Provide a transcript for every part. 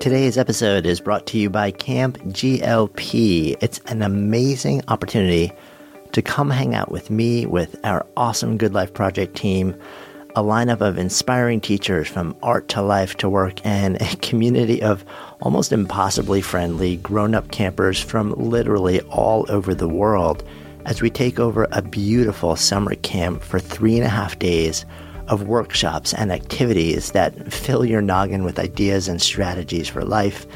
Today's episode is brought to you by Camp GLP. It's an amazing opportunity to come hang out with me, with our awesome Good Life Project team, a lineup of inspiring teachers from art to life to work, and a community of almost impossibly friendly grown up campers from literally all over the world as we take over a beautiful summer camp for three and a half days of workshops and activities that fill your noggin with ideas and strategies for life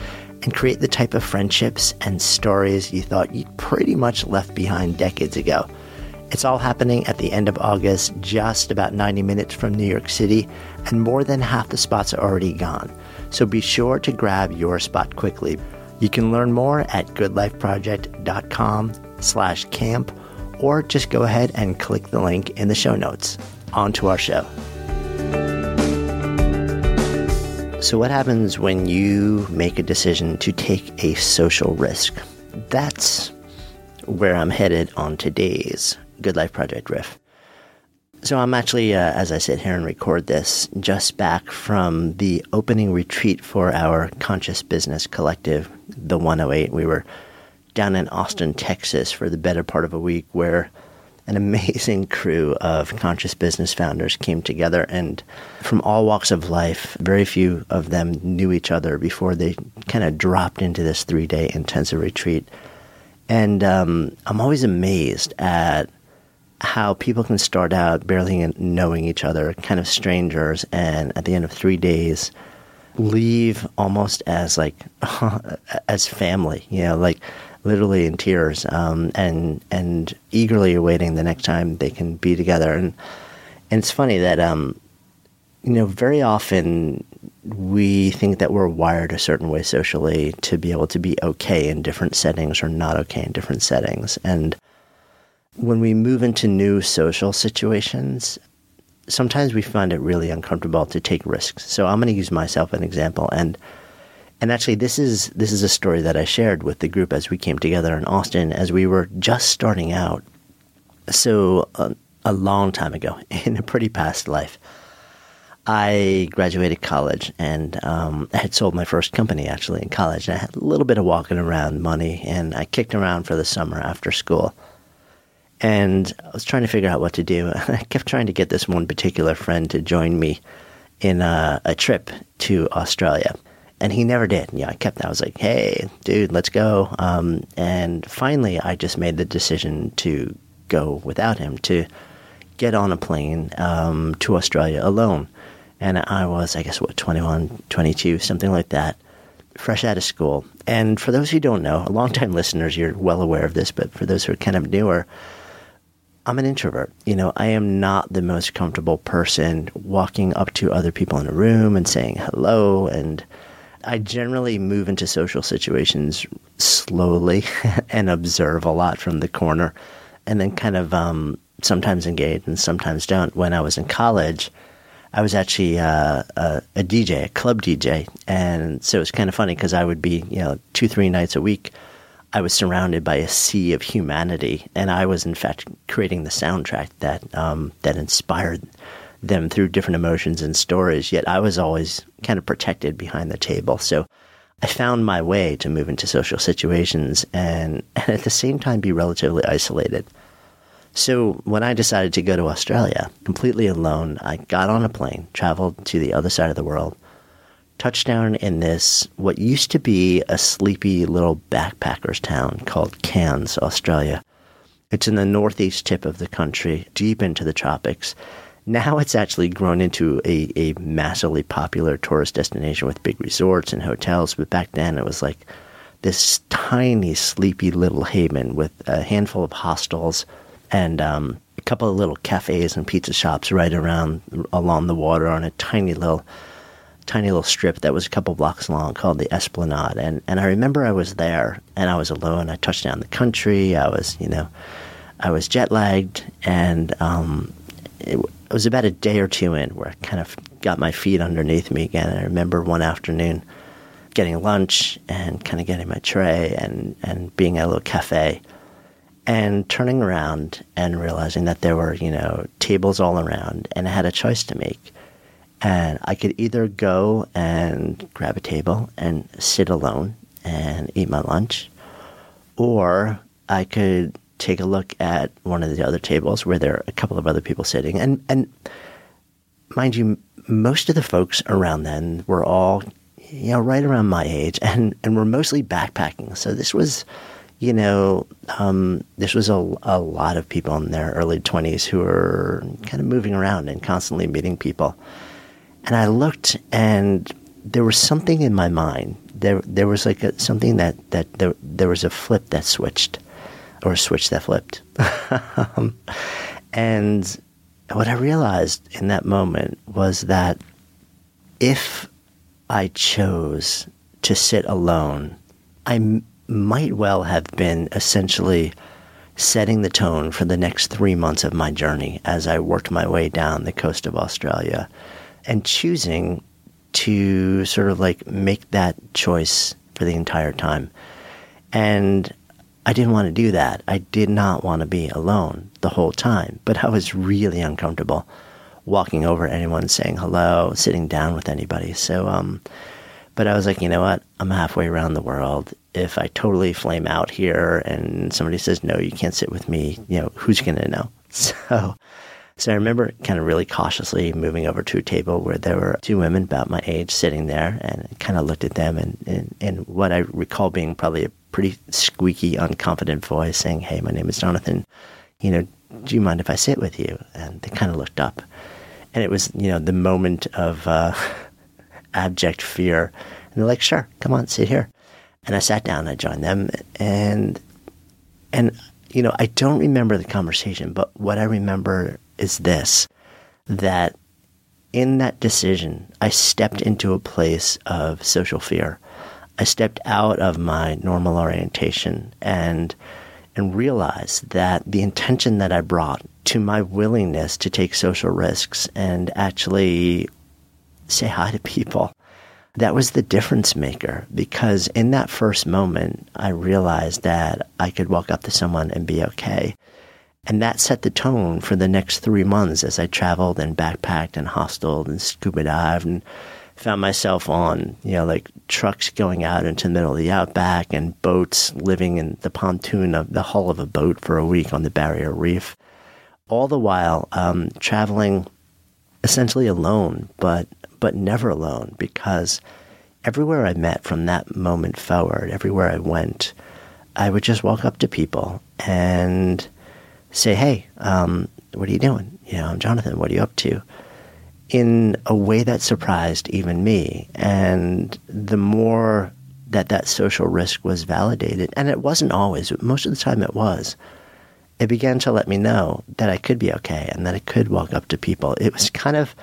and create the type of friendships and stories you thought you'd pretty much left behind decades ago. It's all happening at the end of August, just about 90 minutes from New York City, and more than half the spots are already gone. So be sure to grab your spot quickly. You can learn more at goodlifeproject.com slash camp, or just go ahead and click the link in the show notes. On to our show. So, what happens when you make a decision to take a social risk? That's where I'm headed on today's Good Life Project Riff. So, I'm actually, uh, as I sit here and record this, just back from the opening retreat for our Conscious Business Collective, the 108. We were down in Austin, Texas for the better part of a week where an amazing crew of conscious business founders came together and from all walks of life very few of them knew each other before they kind of dropped into this three day intensive retreat. And um, i'm always amazed at how people can start out barely knowing each other kind of strangers and at the end of three days leave almost as like as family you know like literally in tears um, and and eagerly awaiting the next time they can be together. And and it's funny that um, you know very often we think that we're wired a certain way socially to be able to be okay in different settings or not okay in different settings. And when we move into new social situations, sometimes we find it really uncomfortable to take risks. So I'm going to use myself an example and and actually, this is this is a story that I shared with the group as we came together in Austin as we were just starting out. So uh, a long time ago, in a pretty past life, I graduated college and um, I had sold my first company actually in college. And I had a little bit of walking around money, and I kicked around for the summer after school. And I was trying to figure out what to do. I kept trying to get this one particular friend to join me in a, a trip to Australia and he never did. Yeah, I kept. That. I was like, "Hey, dude, let's go." Um, and finally, I just made the decision to go without him to get on a plane um, to Australia alone. And I was, I guess, what 21, 22, something like that, fresh out of school. And for those who don't know, longtime listeners, you're well aware of this, but for those who are kind of newer, I'm an introvert. You know, I am not the most comfortable person walking up to other people in a room and saying hello and I generally move into social situations slowly and observe a lot from the corner, and then kind of um, sometimes engage and sometimes don't. When I was in college, I was actually uh, a, a, DJ, a club DJ, and so it was kind of funny because I would be, you know, two three nights a week. I was surrounded by a sea of humanity, and I was in fact creating the soundtrack that um, that inspired them through different emotions and stories, yet I was always kind of protected behind the table. So I found my way to move into social situations and, and at the same time be relatively isolated. So when I decided to go to Australia completely alone, I got on a plane, traveled to the other side of the world, touched down in this, what used to be a sleepy little backpackers town called Cairns, Australia. It's in the northeast tip of the country, deep into the tropics. Now it's actually grown into a, a massively popular tourist destination with big resorts and hotels. But back then it was like this tiny, sleepy little haven with a handful of hostels and um, a couple of little cafes and pizza shops right around along the water on a tiny little tiny little strip that was a couple blocks long called the Esplanade. And and I remember I was there and I was alone. I touched down the country. I was you know I was jet lagged and um, it was about a day or two in where I kind of got my feet underneath me again. I remember one afternoon getting lunch and kind of getting my tray and, and being at a little cafe and turning around and realizing that there were, you know, tables all around and I had a choice to make. And I could either go and grab a table and sit alone and eat my lunch, or I could take a look at one of the other tables where there are a couple of other people sitting. And, and mind you, most of the folks around then were all, you know, right around my age and, and were mostly backpacking. So this was, you know, um, this was a, a lot of people in their early 20s who were kind of moving around and constantly meeting people. And I looked and there was something in my mind. There, there was like a, something that, that there, there was a flip that switched or a switch that flipped. um, and what I realized in that moment was that if I chose to sit alone, I m- might well have been essentially setting the tone for the next three months of my journey as I worked my way down the coast of Australia and choosing to sort of like make that choice for the entire time. And I didn't want to do that. I did not want to be alone the whole time, but I was really uncomfortable walking over anyone, saying hello, sitting down with anybody. So, um, but I was like, you know what? I'm halfway around the world. If I totally flame out here and somebody says, no, you can't sit with me, you know, who's going to know? So, so I remember kind of really cautiously moving over to a table where there were two women about my age sitting there and kind of looked at them and, and, and what I recall being probably a pretty squeaky, unconfident voice saying, Hey, my name is Jonathan. You know, do you mind if I sit with you? And they kind of looked up. And it was, you know, the moment of uh, abject fear. And they're like, Sure, come on, sit here. And I sat down, I joined them. And, and, you know, I don't remember the conversation, but what I remember is this that in that decision, I stepped into a place of social fear. I stepped out of my normal orientation and and realized that the intention that I brought to my willingness to take social risks and actually say hi to people that was the difference maker because in that first moment I realized that I could walk up to someone and be okay. And that set the tone for the next three months as I traveled and backpacked and hosteled and scuba dived and found myself on, you know, like trucks going out into the middle of the outback and boats living in the pontoon of the hull of a boat for a week on the barrier reef. All the while um, traveling essentially alone, but but never alone because everywhere I met from that moment forward, everywhere I went, I would just walk up to people and say, "Hey, um, what are you doing? You know, I'm Jonathan. What are you up to?" In a way that surprised even me. And the more that that social risk was validated, and it wasn't always, but most of the time it was, it began to let me know that I could be okay and that I could walk up to people. It was kind of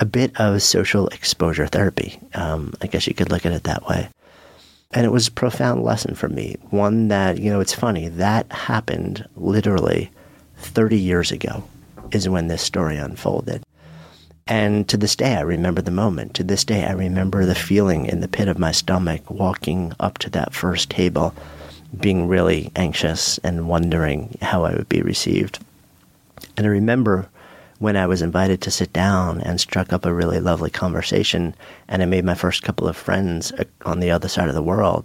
a bit of social exposure therapy. Um, I guess you could look at it that way. And it was a profound lesson for me. One that, you know, it's funny, that happened literally 30 years ago, is when this story unfolded. And to this day, I remember the moment. To this day, I remember the feeling in the pit of my stomach walking up to that first table, being really anxious and wondering how I would be received. And I remember when I was invited to sit down and struck up a really lovely conversation, and I made my first couple of friends uh, on the other side of the world.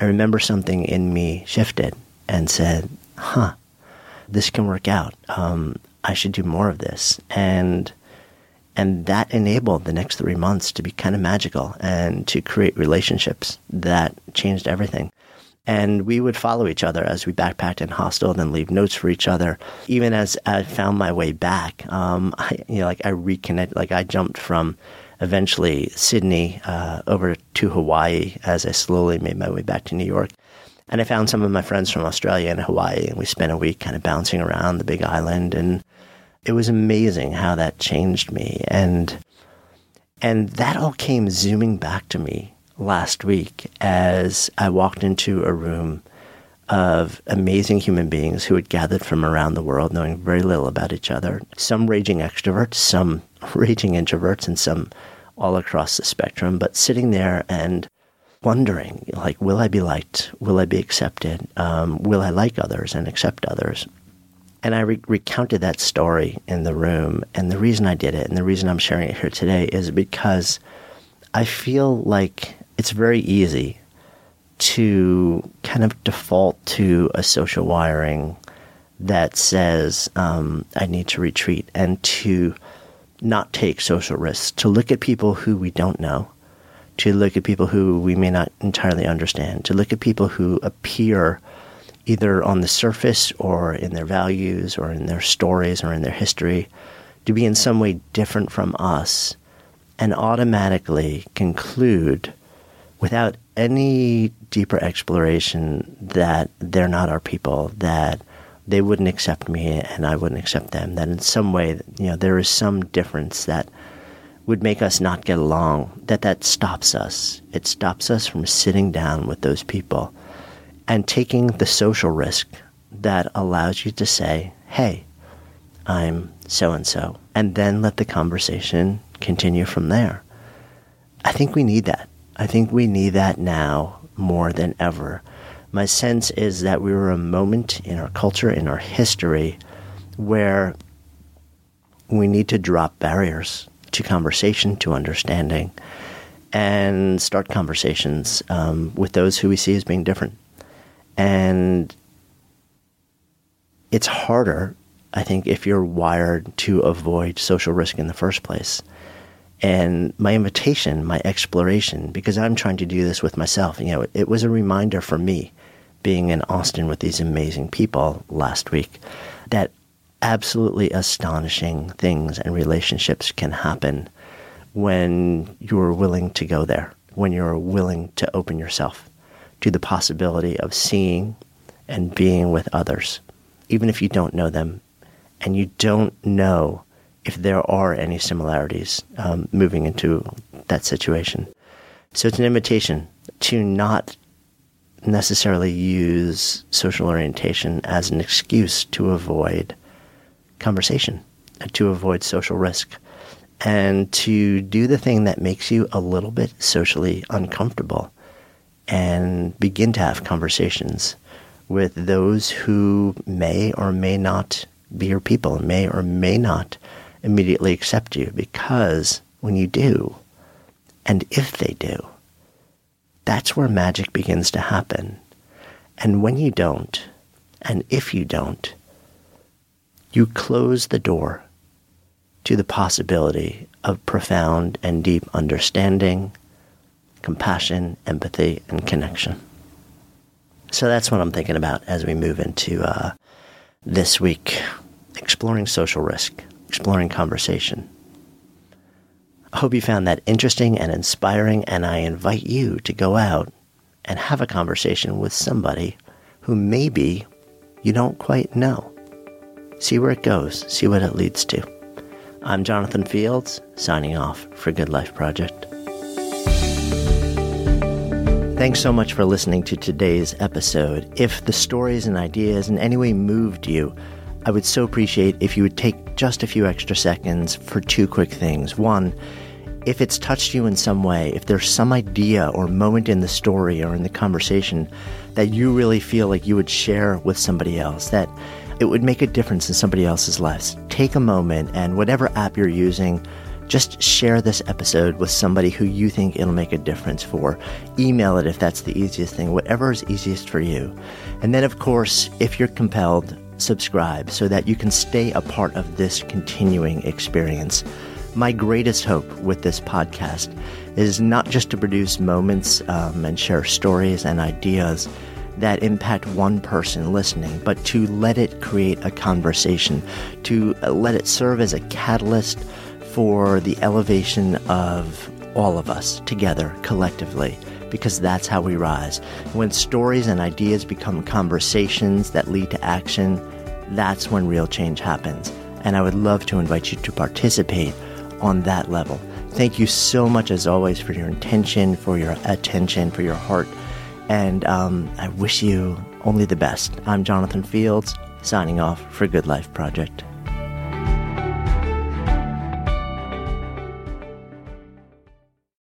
I remember something in me shifted and said, huh, this can work out. Um, I should do more of this. And and that enabled the next three months to be kind of magical and to create relationships that changed everything. And we would follow each other as we backpacked and hosteled and leave notes for each other. Even as I found my way back, um, I, you know, like I reconnected, like I jumped from eventually Sydney uh, over to Hawaii as I slowly made my way back to New York. And I found some of my friends from Australia and Hawaii, and we spent a week kind of bouncing around the big island and it was amazing how that changed me and and that all came zooming back to me last week as I walked into a room of amazing human beings who had gathered from around the world knowing very little about each other. Some raging extroverts, some raging introverts, and some all across the spectrum, but sitting there and wondering, like, will I be liked? Will I be accepted? Um, will I like others and accept others? And I re- recounted that story in the room. And the reason I did it and the reason I'm sharing it here today is because I feel like it's very easy to kind of default to a social wiring that says um, I need to retreat and to not take social risks, to look at people who we don't know, to look at people who we may not entirely understand, to look at people who appear either on the surface or in their values or in their stories or in their history to be in some way different from us and automatically conclude without any deeper exploration that they're not our people, that they wouldn't accept me and I wouldn't accept them, that in some way, you know, there is some difference that would make us not get along, that that stops us. It stops us from sitting down with those people and taking the social risk that allows you to say, hey, I'm so and so, and then let the conversation continue from there. I think we need that. I think we need that now more than ever. My sense is that we were a moment in our culture, in our history, where we need to drop barriers to conversation, to understanding, and start conversations um, with those who we see as being different. And it's harder, I think, if you're wired to avoid social risk in the first place. And my invitation, my exploration, because I'm trying to do this with myself, you know, it, it was a reminder for me being in Austin with these amazing people last week that absolutely astonishing things and relationships can happen when you're willing to go there, when you're willing to open yourself to the possibility of seeing and being with others, even if you don't know them and you don't know if there are any similarities um, moving into that situation. So it's an invitation to not necessarily use social orientation as an excuse to avoid conversation, to avoid social risk, and to do the thing that makes you a little bit socially uncomfortable and begin to have conversations with those who may or may not be your people, may or may not immediately accept you. Because when you do, and if they do, that's where magic begins to happen. And when you don't, and if you don't, you close the door to the possibility of profound and deep understanding compassion, empathy, and connection. So that's what I'm thinking about as we move into uh, this week exploring social risk, exploring conversation. I hope you found that interesting and inspiring, and I invite you to go out and have a conversation with somebody who maybe you don't quite know. See where it goes, see what it leads to. I'm Jonathan Fields, signing off for Good Life Project. Thanks so much for listening to today's episode. If the stories and ideas in any way moved you, I would so appreciate if you would take just a few extra seconds for two quick things. One, if it's touched you in some way, if there's some idea or moment in the story or in the conversation that you really feel like you would share with somebody else, that it would make a difference in somebody else's lives, take a moment and whatever app you're using, just share this episode with somebody who you think it'll make a difference for. Email it if that's the easiest thing, whatever is easiest for you. And then, of course, if you're compelled, subscribe so that you can stay a part of this continuing experience. My greatest hope with this podcast is not just to produce moments um, and share stories and ideas that impact one person listening, but to let it create a conversation, to let it serve as a catalyst for the elevation of all of us together collectively because that's how we rise. When stories and ideas become conversations that lead to action, that's when real change happens. And I would love to invite you to participate on that level. Thank you so much, as always, for your intention, for your attention, for your heart. And um, I wish you only the best. I'm Jonathan Fields, signing off for Good Life Project.